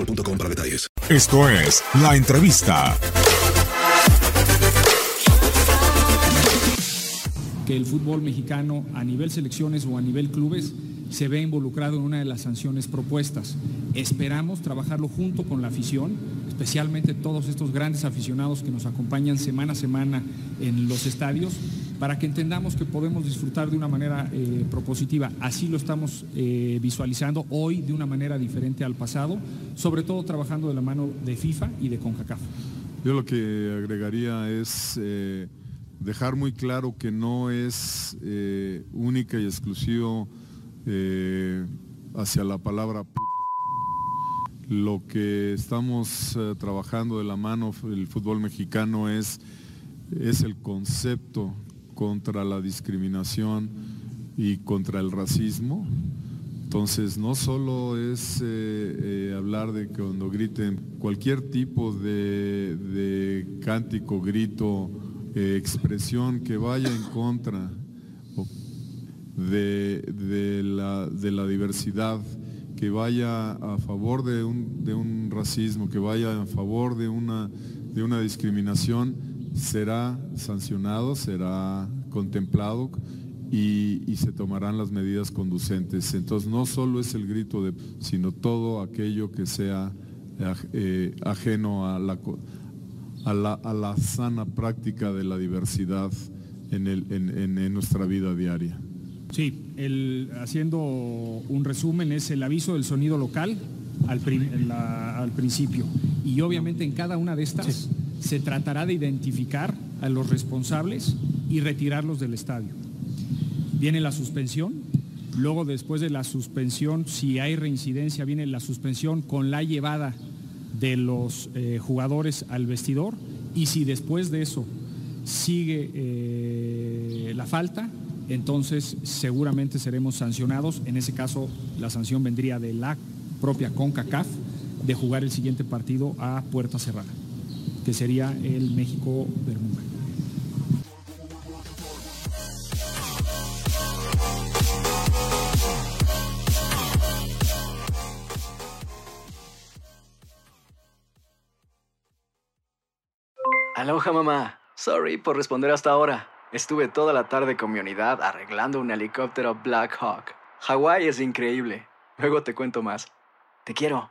boostmobile.com para detalles. Esto es La Entrevista. Que el fútbol mexicano a nivel selecciones o a nivel clubes se ve involucrado en una de las sanciones propuestas. Esperamos trabajarlo junto con la afición, especialmente todos estos grandes aficionados que nos acompañan semana a semana en los estadios, para que entendamos que podemos disfrutar de una manera eh, propositiva. Así lo estamos eh, visualizando hoy de una manera diferente al pasado, sobre todo trabajando de la mano de FIFA y de CONCACAF. Yo lo que agregaría es eh, dejar muy claro que no es única y exclusivo hacia la palabra. Lo que estamos trabajando de la mano el fútbol mexicano es, es el concepto contra la discriminación y contra el racismo. Entonces no solo es eh, eh, hablar de que cuando griten cualquier tipo de, cántico, grito, eh, expresión que vaya en contra de, la, diversidad, que vaya a favor de un, racismo, que vaya a favor de una discriminación, será sancionado, será contemplado y, y, se tomarán las medidas conducentes. Entonces no solo es el grito, de, sino todo aquello que sea eh, ajeno a la, a, la, a la, sana práctica de la diversidad en, el, en, en, en nuestra vida diaria. Sí, el, haciendo un resumen, es el aviso del sonido local al, la, al principio. Y obviamente en cada una de estas sí. Se tratará de identificar a los responsables y retirarlos del estadio. Viene la suspensión, luego después de la suspensión, si hay reincidencia, viene la suspensión con la llevada de los eh, jugadores al vestidor y si después de eso sigue eh, la falta, entonces seguramente seremos sancionados. En ese caso, la sanción vendría de la propia CONCACAF de jugar el siguiente partido a puerta cerrada, que sería el México-Bermuda. Aloha mamá. Sorry por responder hasta ahora. Estuve toda la tarde con mi unidad arreglando un helicóptero Black Hawk. Hawái es increíble. Luego te cuento más. Te quiero.